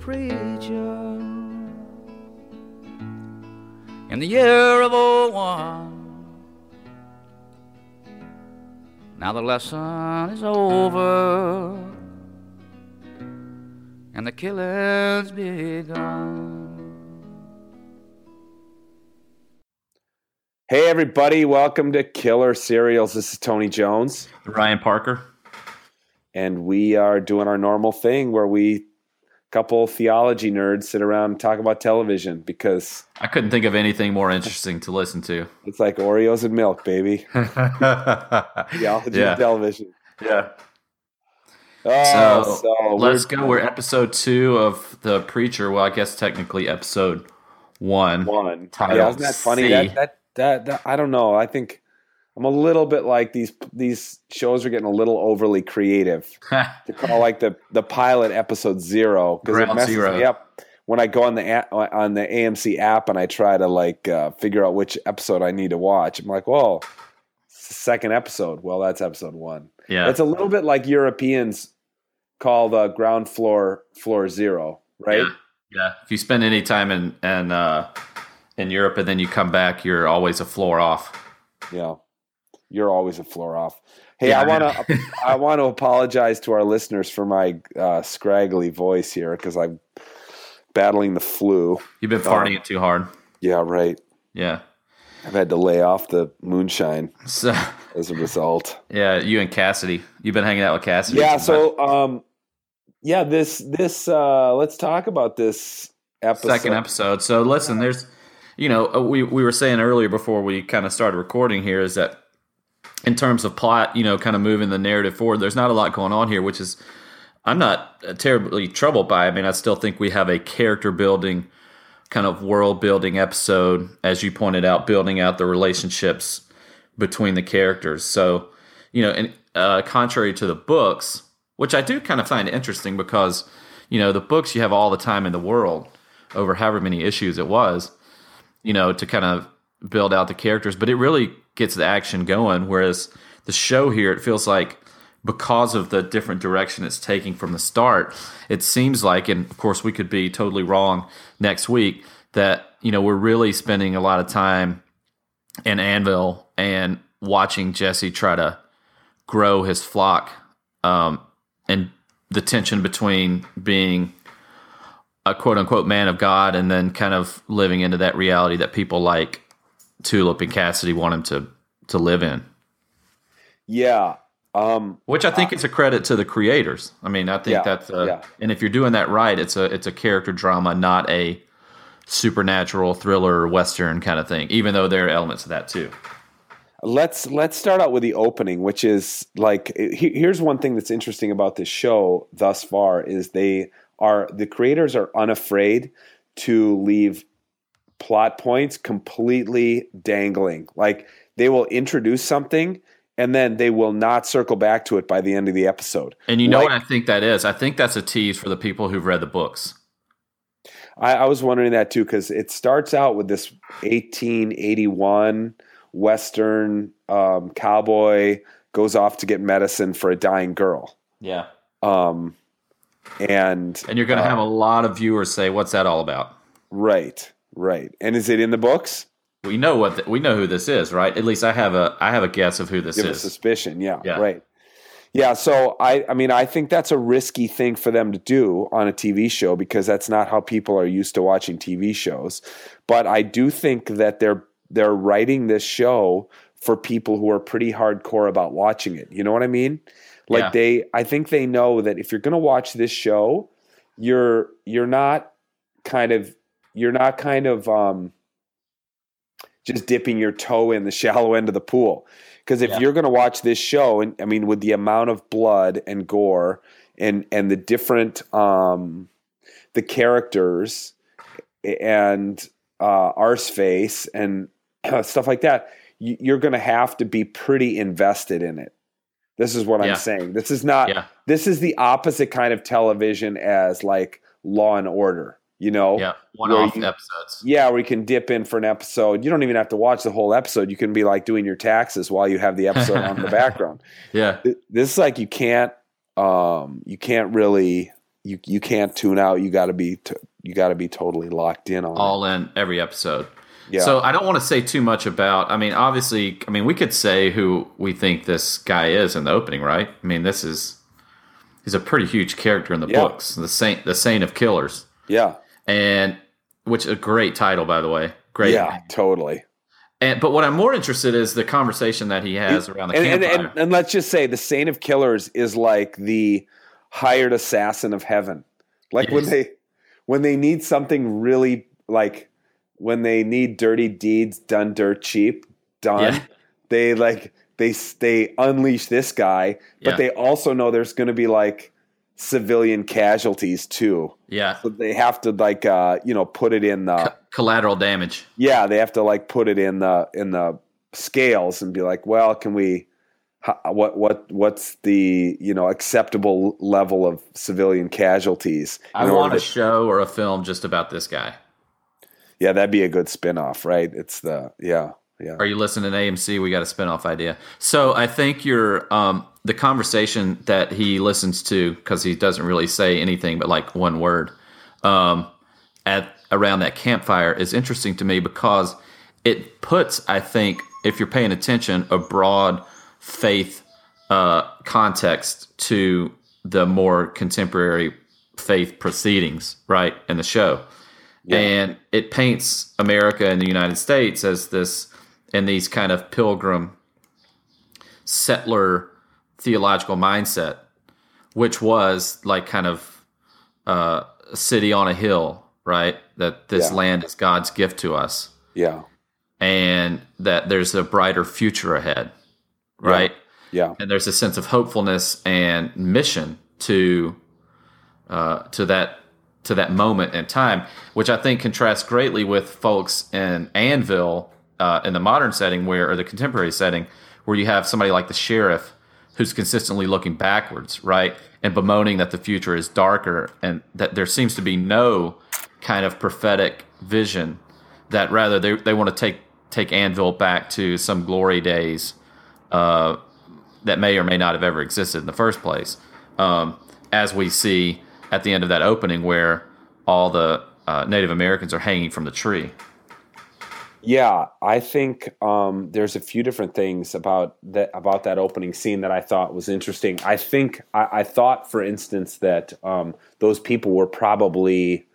preacher in the year of oh one. Now the lesson is over and the killing's begun. Hey, everybody, welcome to Killer Serials. This is Tony Jones, Ryan Parker. and we are doing our normal thing where we, couple theology nerds, sit around and talk about television because I couldn't think of anything more interesting to listen to. it's like Oreos and milk, baby. Theology Yeah. and television. yeah. Oh, So, so, let's we're go. We're episode two of The Preacher. Well, I guess technically episode one. one. Title Yeah, isn't that funny? That, that that that I don't know. I think I'm a little bit like these these shows are getting a little overly creative. to call like the the pilot episode zero because it messes zero. me up when I go on the on the AMC app and I try to like uh, figure out which episode I need to watch. I'm like, whoa, it's the second episode. Well, that's episode one. yeah. It's a little bit like Europeans call the ground floor floor zero, right? Yeah. Yeah. If you spend any time in in uh, in Europe and then you come back, you're always a floor off. Yeah. You're always a floor off. Hey, Yeah, I want to I want to apologize to our listeners for my uh, scraggly voice here because I'm battling the flu. You've been partying too hard. Yeah, right. Yeah. I've had to lay off the moonshine So as a result. yeah, you and Cassidy. You've been hanging out with Cassidy. yeah, so um yeah, this this uh let's talk about this episode. second episode. So listen, there's, you know, uh, we we were saying earlier before we kind of started recording here is that in terms of plot, you know, kind of moving the narrative forward, there's not a lot going on here, which is I'm not terribly troubled by. I mean, I still think we have a character building kind of world building episode, as you pointed out, building out the relationships between the characters. So, you know, and uh, contrary to the books, which I do kind of find interesting because, you know, the books you have all the time in the world over however many issues it was, you know, to kind of build out the characters, but it really gets the action going. Whereas the show here, it feels like because of the different direction it's taking from the start, it seems like, and of course we could be totally wrong next week, that, you know, we're really spending a lot of time in Annville and watching Jesse try to grow his flock um, and the tension between being a quote unquote man of God and then kind of living into that reality that people like Tulip and Cassidy want him to to live in. Yeah. Um Which I think is a credit to the creators. I mean, I think Yeah, that's a, yeah. and if you're doing that right, it's a it's a character drama, not a supernatural thriller western kind of thing. Even though there are elements of that too. let's let's start out with the opening which is like he- here's one thing that's interesting about this show thus far is they are the creators are unafraid to leave plot points completely dangling like they will introduce something and then they will not circle back to it by the end of the episode And you know Like- what I think that is? I think that's a tease for the people who've read the books. I, I was wondering that too because it starts out with this 1881 Western um, cowboy goes off to get medicine for a dying girl. Yeah. Um, and And you're going to uh, have a lot of viewers say, "What's that all about?" right, right. And is it in the books? We know what the, we know who this is, right? At least I have a I have a guess of who this Give is. suspicion. Yeah, Yeah. right. Yeah, so I, I mean, I think that's a risky thing for them to do on a TV show because that's not how people are used to watching TV shows. But I do think that they're they're writing this show for people who are pretty hardcore about watching it. You know what I mean? Like Yeah. they, I think they know that if you're going to watch this show, you're you're not kind of you're not kind of um, just dipping your toe in the shallow end of the pool. Because if Yeah. you're going to watch this show, and I mean, with the amount of blood and gore and and the different um, the characters and uh, Arseface and stuff like that, you, you're going to have to be pretty invested in it. This is what Yeah. I'm saying. This is not. Yeah. This is the opposite kind of television as like Law and Order. You know, Yeah, one Where off you- episodes. yeah, where you can dip in for an episode. You don't even have to watch the whole episode. You can be like doing your taxes while you have the episode on in the background. Yeah, This is like you can't um you can't really you you can't tune out. You got to be t- you got to be totally locked in on it. all in every episode. Yeah. So I don't want to say too much about. I mean, obviously, I mean, we could say who we think this guy is in the opening, right? I mean, this is he's a pretty huge character in the Yeah. books, the saint, the saint of killers, Yeah, and which a great title, by the way. Great. yeah, totally. And but what I'm more interested is the conversation that he has around the and, and, campfire. and, and let's just say the Saint of Killers is like the hired assassin of heaven. Like when they when they need something really like when they need dirty deeds done dirt cheap done, Yeah. they like they they unleash this guy, but Yeah. they also know there's going to be like civilian casualties too. yeah, So they have to like uh you know put it in the Co- collateral damage. yeah they have to like put it in the in the scales and be like well can we what what what's the you know acceptable level of civilian casualties I want order a show or a film just about this guy. yeah that'd be a good spin-off right it's the yeah yeah Are you listening to AMC? We got a spinoff idea. So I think your um, the conversation that he listens to because he doesn't really say anything but like one word um, at around that campfire is interesting to me because it puts I think if you're paying attention a broad faith uh, context to the more contemporary faith proceedings right in the show and it paints America and the United States as this in these kind of pilgrim settler theological mindset, which was like kind of uh, a city on a hill, right? That this Yeah. land is God's gift to us, yeah and that there's a brighter future ahead, right? yeah and there's a sense of hopefulness and mission to uh, to that to that moment in time, which I think contrasts greatly with folks in Annville uh, in the modern setting, where or the contemporary setting, where you have somebody like the sheriff who's consistently looking backwards, right, and bemoaning that the future is darker, and that there seems to be no kind of prophetic vision. That rather they they want to take take Annville back to some glory days uh, that may or may not have ever existed in the first place. Um, as we see at the end of that opening, where all the uh, Native Americans are hanging from the tree. Yeah, I think um, there's a few different things about that about that opening scene that I thought was interesting. I think I, I thought, for instance, that um, those people were probably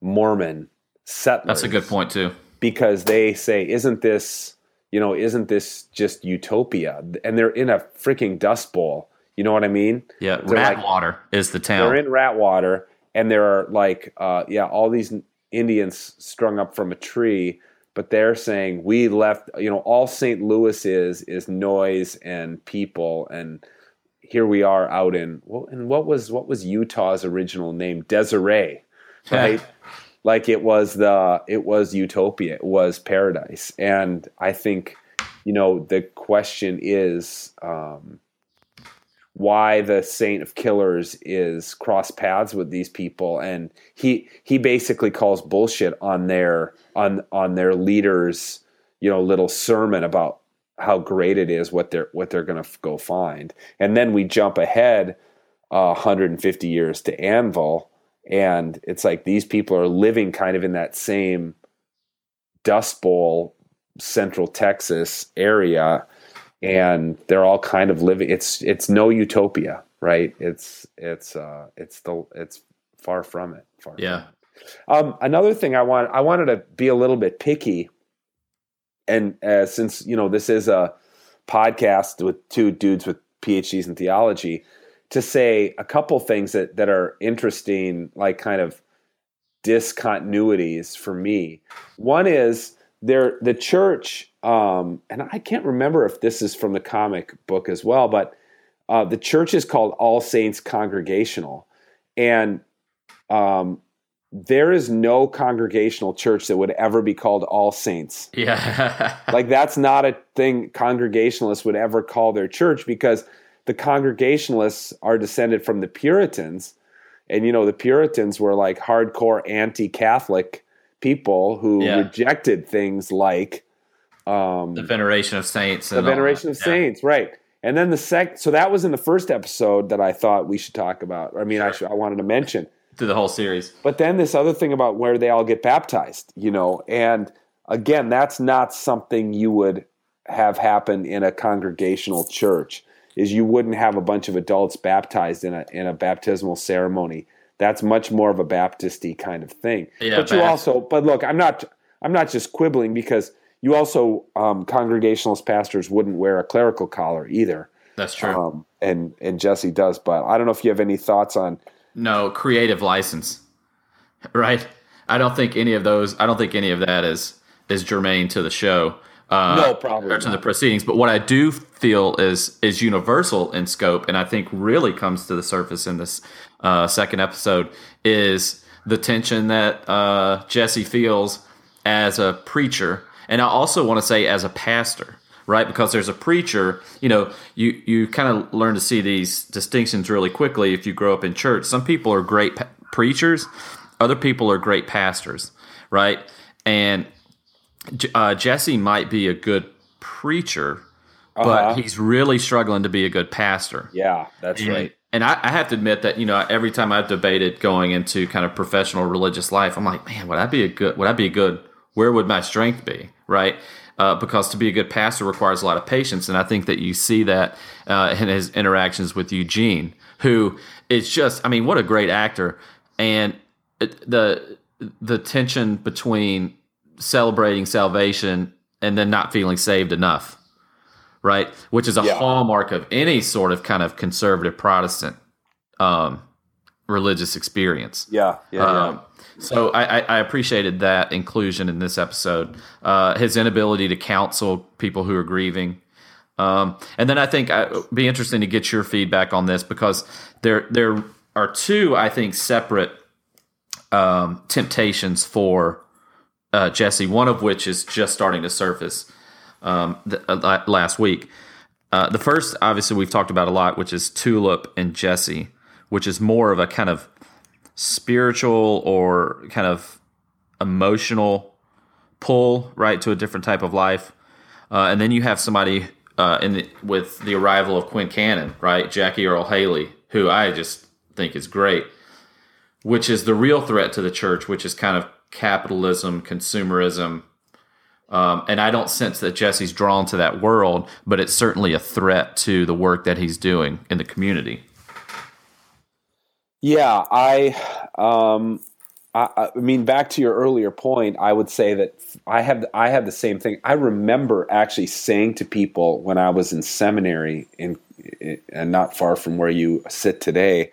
Mormon settlers. That's a good point too. because they say, "Isn't this, you know, isn't this just utopia?" And they're in a freaking dust bowl. You know what I mean? Yeah, They're like- Ratwater is the town. they're in Ratwater, and there are like, uh, yeah, all these Indians strung up from a tree. But they're saying we left. You know, all St. Louis is is noise and people, and here we are out in. Well, and what was what was Utah's original name? Deseret, right? like it was the it was utopia. It was paradise, and I think you know the question is. Um, why the saint of killers is cross paths with these people. And he he basically calls bullshit on their on on their leaders you know little sermon about how great it is what they're what they're going to go find. And then we jump ahead uh, 150 years to Annville and it's like these people are living kind of in that same dust bowl central texas area and they're all kind of living it's it's no utopia right it's it's uh it's the it's far from it far from Yeah. um, another thing I want, I wanted to be a little bit picky, and uh, since you know this is a podcast with two dudes with PhDs in theology, to say a couple things that that are interesting, like kind of discontinuities for me. One is there the church, um, and I can't remember if this is from the comic book as well, but uh, the church is called All Saints Congregational, and um, there is no congregational church that would ever be called All Saints. Yeah. Like that's not a thing Congregationalists would ever call their church because the Congregationalists are descended from the Puritans, and you know the Puritans were like hardcore anti-Catholic people who Yeah. rejected things like um, the veneration of saints. the veneration of saints, right? And then the sec, so that was in the first episode that I thought we should talk about. I mean, I, should, I wanted to mention. Through the whole series. But then this other thing about where they all get baptized, you know, and again, that's not something you would have happen in a congregational church. Is you wouldn't have a bunch of adults baptized in a in a baptismal ceremony. That's much more of a Baptisty kind of thing. Yeah, but you also, but look, I'm not I'm not just quibbling because you also um, congregationalist pastors wouldn't wear a clerical collar either. That's true. Um, and and Jesse does, but I don't know if you have any thoughts on. no, creative license. Right? I don't think any of those I don't think any of that is is germane to the show. Uh, No, probably or to the proceedings. But what I do feel is is universal in scope, and I think really comes to the surface in this uh, second episode is the tension that uh, Jesse feels as a preacher, and I also want to say as a pastor, right? Because there's a preacher, you know, you you kind of learn to see these distinctions really quickly if you grow up in church. Some people are great pa- preachers, other people are great pastors, right? And uh, Jesse might be a good preacher, Uh-huh. but he's really struggling to be a good pastor. Yeah, that's And- right. And I, I have to admit that you know every time I've debated going into kind of professional religious life, I'm like, man, would I be a good? Would I be a good? Where would my strength be? Right? Uh, because to be a good pastor requires a lot of patience, and I think that you see that uh, in his interactions with Eugene, who is just, I mean, what a great actor, and the the tension between celebrating salvation and then not feeling saved enough right? Which is a Yeah. hallmark of any sort of kind of conservative Protestant um, religious experience. Yeah, yeah, yeah. Um, so I, I, I appreciated that inclusion in this episode. Uh, his inability to counsel people who are grieving. Um, and then I think it'd be interesting to get your feedback on this because there there are two I think separate um, temptations for uh, Jesse. One of which is just starting to surface um, the, uh, last week. Uh, the first, obviously, we've talked about a lot, which is Tulip and Jesse, which is more of a kind of spiritual or kind of emotional pull, right, to a different type of life. Uh, and then you have somebody uh, in the, with the arrival of Quincannon, right, Jackie Earle Haley, who I just think is great, which is the real threat to the church, which is kind of capitalism, consumerism, um, and I don't sense that Jesse's drawn to that world, but it's certainly a threat to the work that he's doing in the community. Yeah, I, um, I, I mean, back to your earlier point, I would say that I have I have the same thing. I remember actually saying to people when I was in seminary, in and not far from where you sit today,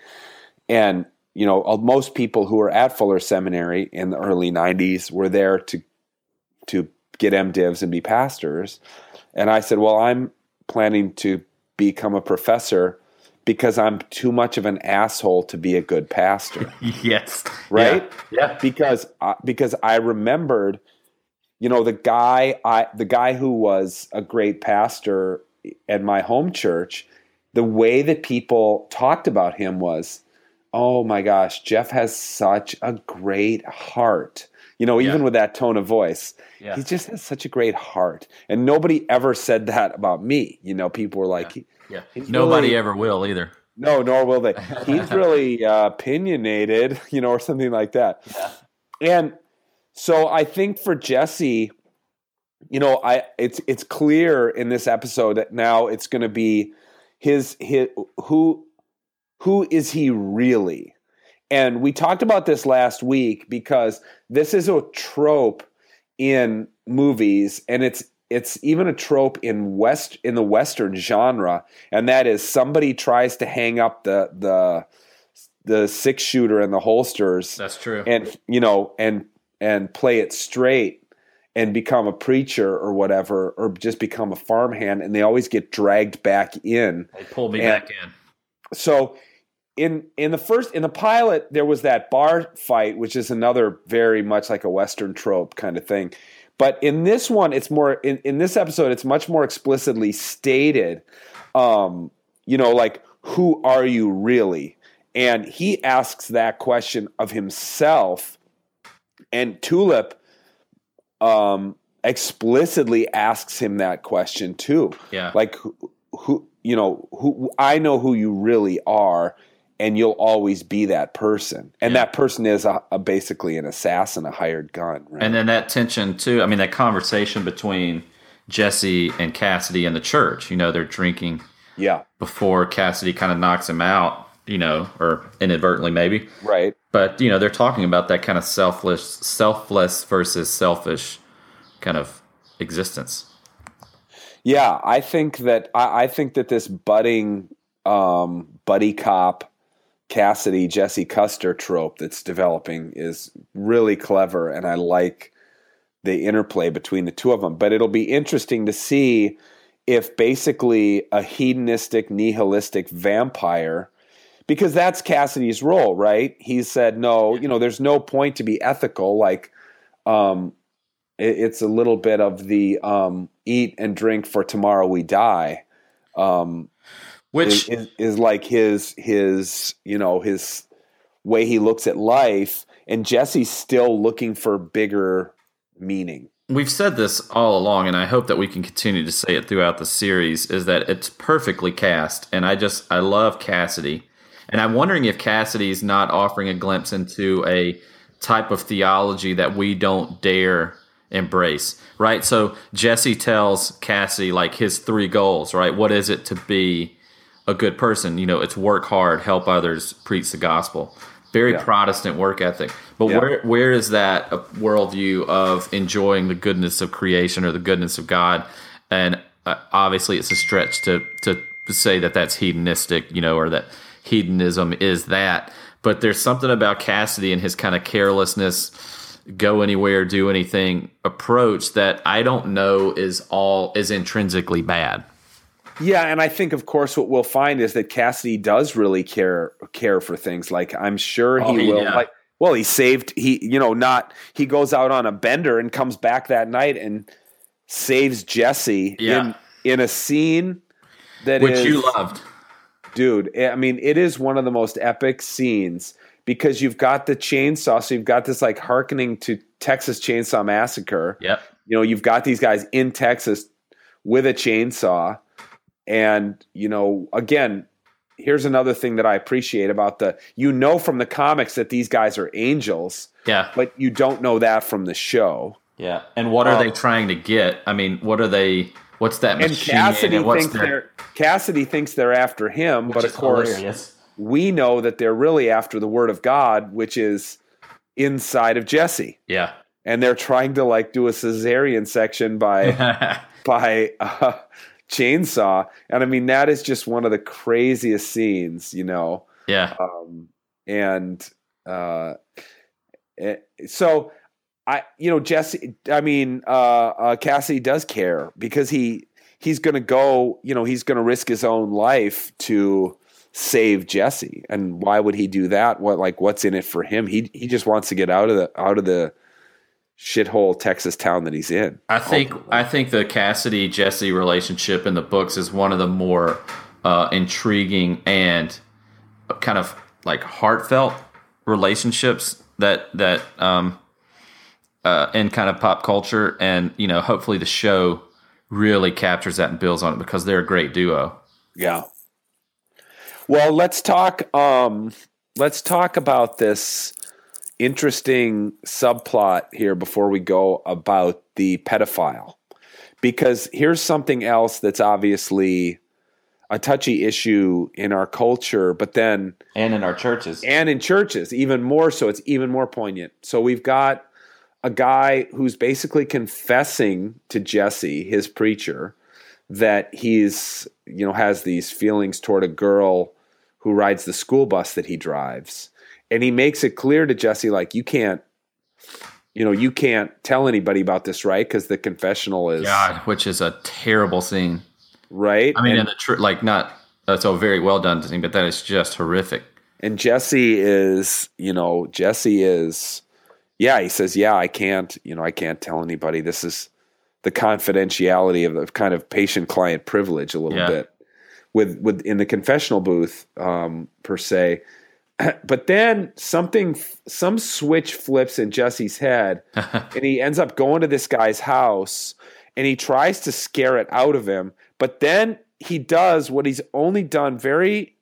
and you know, uh, most people who were at Fuller Seminary in the early '90s were there to to get MDivs and be pastors, and I said, well, I'm planning to become a professor because I'm too much of an asshole to be a good pastor, Yes. right? Yeah. Because uh, because I remembered, you know, the guy I the guy who was a great pastor at my home church, the way that people talked about him was, oh my gosh, Jeff has such a great heart. You know, even Yeah. with that tone of voice, Yeah. he just has such a great heart. And nobody ever said that about me. You know, people were like, he- Yeah. Nobody really- ever will either. no, nor will they. He's really uh, opinionated, you know, or something like that. And so I think for Jesse, you know, I it's it's clear in this episode that now it's going to be his his who who is he really? And we talked about this last week because this is a trope in movies and it's it's even a trope in west in the western genre and that is somebody tries to hang up the the the six shooter and the holsters That's true. and you know and and play it straight and become a preacher or whatever or just become a farmhand and they always get dragged back in they pull me and- back in. so in in the first in the pilot there was that bar fight which is another very much like a western trope kind of thing. But in this one it's more in, in this episode it's much more explicitly stated um you know like who are you really? And he asks that question of himself and tulip um explicitly asks him that question too. Yeah. like who, who you know, who I know who you really are, and you'll always be that person. And Yeah. that person is a, a basically an assassin, a hired gun. Right? And then that tension too. I mean, that conversation between Jesse and Cassidy in the church. You know, they're drinking yeah, before Cassidy kind of knocks him out. You know, or inadvertently maybe. right. But you know, they're talking about that kind of selfless, selfless versus selfish kind of existence. Yeah, I think that I, I think that this budding um, buddy cop Cassidy Jesse Custer trope that's developing is really clever, and I like the interplay between the two of them. But it'll be interesting to see if basically a hedonistic, nihilistic vampire, because that's Cassidy's role, right? He said, no, you know, there's no point to be ethical. Like, um, it, it's a little bit of the um, eat and drink for tomorrow we die. Um, Which is, is, is like his his you know his way he looks at life and jesse's still looking for bigger meaning we've said this all along, and I hope that we can continue to say it throughout the series, is that it's perfectly cast. And I just, I love Cassidy. And I'm wondering if Cassidy's not offering a glimpse into a type of theology that we don't dare embrace, right? So Jesse tells Cassidy, like, his three goals, right? What is it to be a good person? You know, it's work hard, help others, preach the gospel. Very Yeah. Protestant work ethic. But Yeah. where where is that worldview of enjoying the goodness of creation or the goodness of God? And uh, obviously, it's a stretch to to say that that's hedonistic, you know, or that hedonism is that. But there's something about Cassidy and his kind of carelessness, go anywhere, do anything approach that I don't know is all is intrinsically bad. Yeah and i think of course what we'll find is that cassidy does really care care for things like i'm sure oh, he Oh, he- will yeah. like well he saved he you know not he goes out on a bender and comes back that night and saves jesse Yeah. in in a scene that Which is- you loved. dude eh, i mean it is one of the most epic scenes because you've got the chainsaw so you've got this like hearkening to texas chainsaw massacre Yep. you know you've got these guys in texas with a chainsaw and you know again here's another thing that i appreciate about the you know from the comics that these guys are angels Yeah. but you don't know that from the show Yeah. And what are Um, they trying to get? I mean, what are they? What's that and machine? cassidy and what's thinks their- they're cassidy thinks they're after him but of course hilarious. we know that they're really after the word of God, which is inside of Jesse. Yeah. And they're trying to like do a cesarean section by by uh, chainsaw. And I mean that is just one of the craziest scenes, you know. yeah. Um, and uh, eh, so I, you know, Jesse. I mean, uh, uh, Cassidy does care because he he's going to go. You know, he's going to risk his own life to save Jesse. And why would he do that? What like what's in it for him? He he just wants to get out of the out of the shithole Texas town that he's in. I think I think the Cassidy Jesse relationship in the books is one of the more uh, intriguing and kind of like heartfelt relationships that that um, uh, in kind of pop culture, and you know, hopefully the show really captures that and builds on it because they're a great duo. Yeah. Well, let's talk. Um, let's talk about this interesting subplot here before we go about the pedophile, because here's something else that's obviously a touchy issue in our culture, but then And in our churches, and in churches even more so it's even more poignant. So we've got a guy who's basically confessing to jesse his preacher that he's you know has these feelings toward a girl who rides the school bus that he drives and he makes it clear to jesse like you can't you know you can't tell anybody about this right because the confessional is God, which is a terrible scene. right I mean, and, in the tr- like not that's a very well done scene, but that is just horrific. and jesse is you know jesse is yeah he says yeah i can't you know i can't tell anybody this is the confidentiality of the kind of patient client privilege a little Yeah. bit with with in the confessional booth um per se but then something some switch flips in jesse's head and he ends up going to this guy's house and he tries to scare it out of him but then he does what he's only done very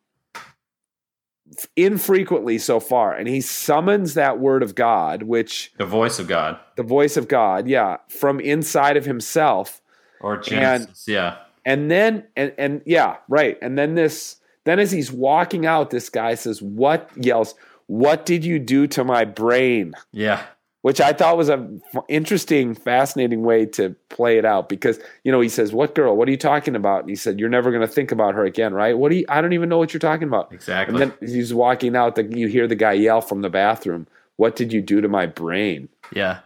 infrequently so far, and he summons that word of God, which The voice of God the voice of God, yeah, from inside of himself. or Genesis. yeah. And then and and yeah, right. And then this then as he's walking out, this guy says, What yells, What did you do to my brain? Yeah. Which I thought was a f- interesting, fascinating way to play it out because, you know, he says, What girl? What are you talking about? And he said, You're never gonna think about her again, right? What do you I don't even know what you're talking about. Exactly. And then he's walking out, the, you hear the guy yell from the bathroom, What did you do to my brain? Yeah.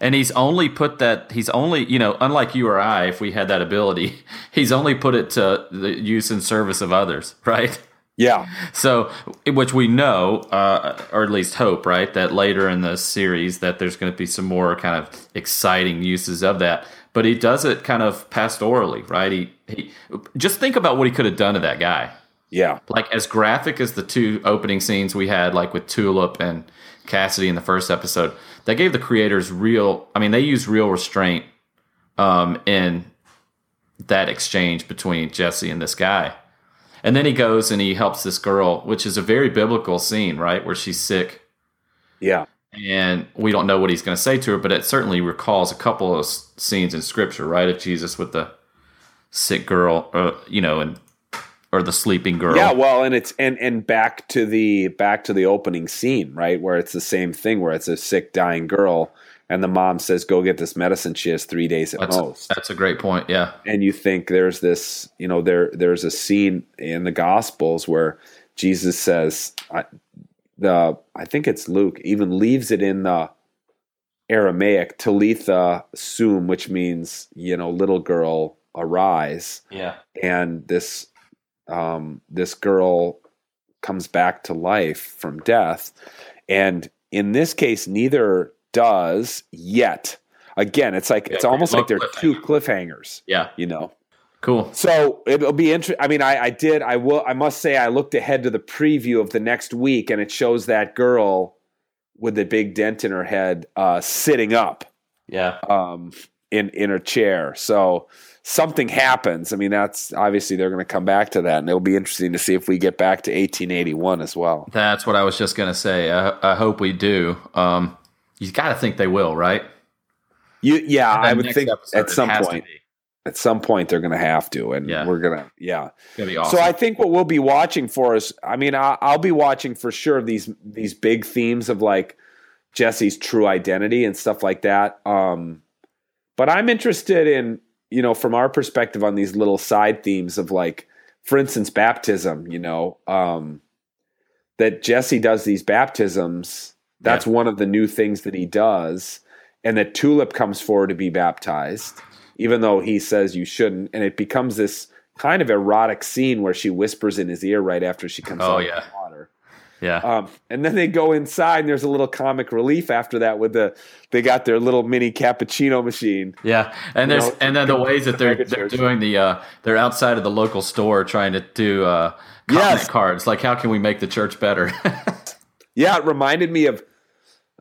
And he's only put that, he's only, you know, unlike you or I, if we had that ability, he's only put it to the use and service of others, right? Yeah. So, which we know, uh, or at least hope, right, that later in the series that there's going to be some more kind of exciting uses of that. But he does it kind of pastorally, right? He, he just think about what he could have done to that guy. Yeah. Like as graphic as the two opening scenes we had, like with Tulip and Cassidy in the first episode, that gave the creators real. I mean, they used real restraint um, in that exchange between Jesse and this guy. And then he goes and he helps this girl, which is a very biblical scene, right, where she's sick, Yeah. and we don't know what he's going to say to her, but it certainly recalls a couple of scenes in Scripture, right, of Jesus with the sick girl, uh, you know, and or the sleeping girl. Yeah, well, and it's and and back to the back to the opening scene, right, where it's the same thing, where it's a sick, dying girl, and the mom says, "Go get this medicine." She has three days at That's, most, that's a great point. Yeah. and you think there's this, you know, there there's a scene in the Gospels where Jesus says, I, the I think it's Luke even leaves it in the Aramaic Talitha koum, which means you know, little girl, arise Yeah. and this um, this girl comes back to life from death, and in this case, neither does yet. Again, it's like it's almost like they're two cliffhangers, Yeah. you know. Cool. So it'll be interesting. I mean, I, I did. I will. I must say, I looked ahead to the preview of the next week, and it shows that girl with the big dent in her head uh, sitting up Yeah. um, in in her chair. So something happens. I mean, that's obviously they're going to come back to that, and it'll be interesting to see if we get back to 1881 as well. That's what I was just going to say. I, I hope we do. Um, you got to think they will, right? You, yeah, I would think episode, at some point, at some point they're going to have to, and Yeah. we're yeah. Going to be awesome. So I think what we'll be watching for is, I mean, I, I'll be watching for sure these these big themes of like Jesse's true identity and stuff like that. Um, but I'm interested in, you know, from our perspective on these little side themes of like, for instance, baptism. You know, um, that Jesse does these baptisms. That's one of the new things that he does, and that Tulip comes forward to be baptized, even though he says you shouldn't, and it becomes this kind of erotic scene where she whispers in his ear right after she comes Oh, out yeah. Of the water. yeah. Um, and then they go inside, and there's a little comic relief after that with the they got their little mini cappuccino machine. Yeah, and there's know, and then the ways that they're they're doing the uh, they're outside of the local store trying to do uh, Yes. cards. Like, how can we make the church better? Yeah, it reminded me of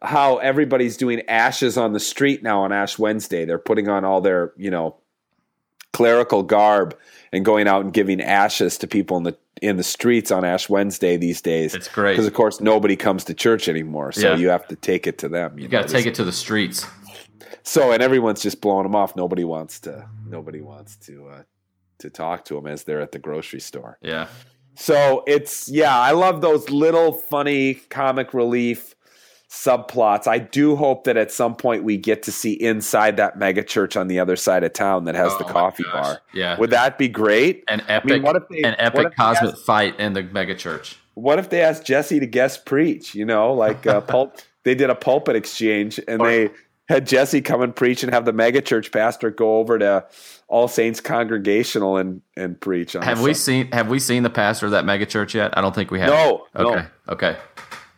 how everybody's doing ashes on the street now on Ash Wednesday. They're putting on all their, you know, clerical garb and going out and giving ashes to people in the in the streets on Ash Wednesday these days. It's great. because of course nobody comes to church anymore, so Yeah. you have to take it to them. you got to take it to the streets. So, and everyone's just blowing them off. Nobody wants to. Nobody wants to uh, to talk to them as they're at the grocery store. Yeah, So it's yeah, I love those little funny comic relief subplots. I do hope that at some point we get to see inside that mega church on the other side of town that has Oh the coffee bar. Yeah, Would that be great? an epic, what if they- an epic cosmic asked- fight in the mega church. What if they asked Jesse to guest preach? You know, like uh, pulp. They did a pulpit exchange, and Or- they had Jesse come and preach, and have the mega church pastor go over to All Saints Congregational and and preach. On Have we seen Have we seen the pastor of that mega church yet? I don't think we have. No, no. Okay. Okay.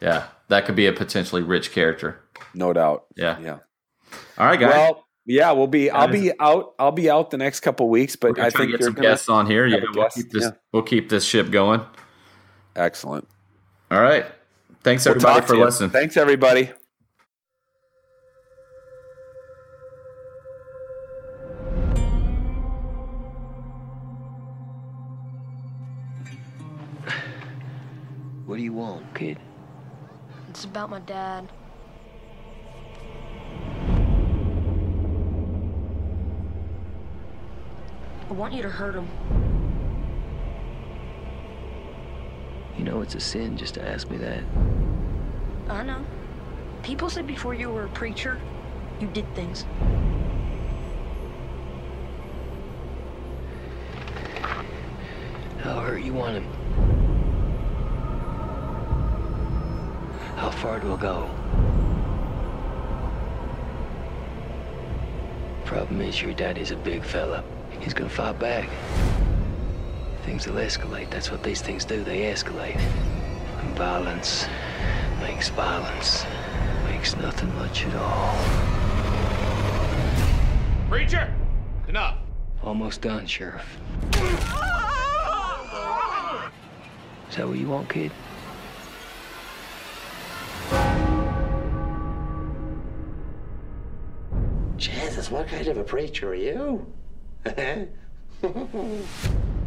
Yeah, that could be a potentially rich character. No doubt. Yeah. Yeah. All right, guys. Well, yeah, we'll be. I'll be out. I'll be out the next couple weeks, but I think get some guests on here. Yeah, we'll keep this. Yeah. We'll keep this ship going. Excellent. All right. Thanks we'll everybody for listening. Thanks everybody. What do you want, kid? It's about my dad. I want you to hurt him. You know it's a sin just to ask me that. I know. People said before you were a preacher, you did things. How hurt you want him? How far to go? Problem is, your daddy's a big fella. He's gonna fight back. Things will escalate. That's what these things do. They escalate. And violence makes violence. Makes nothing much at all. Preacher! Enough! Almost done, Sheriff. Is that what you want, kid? Of a preacher are you?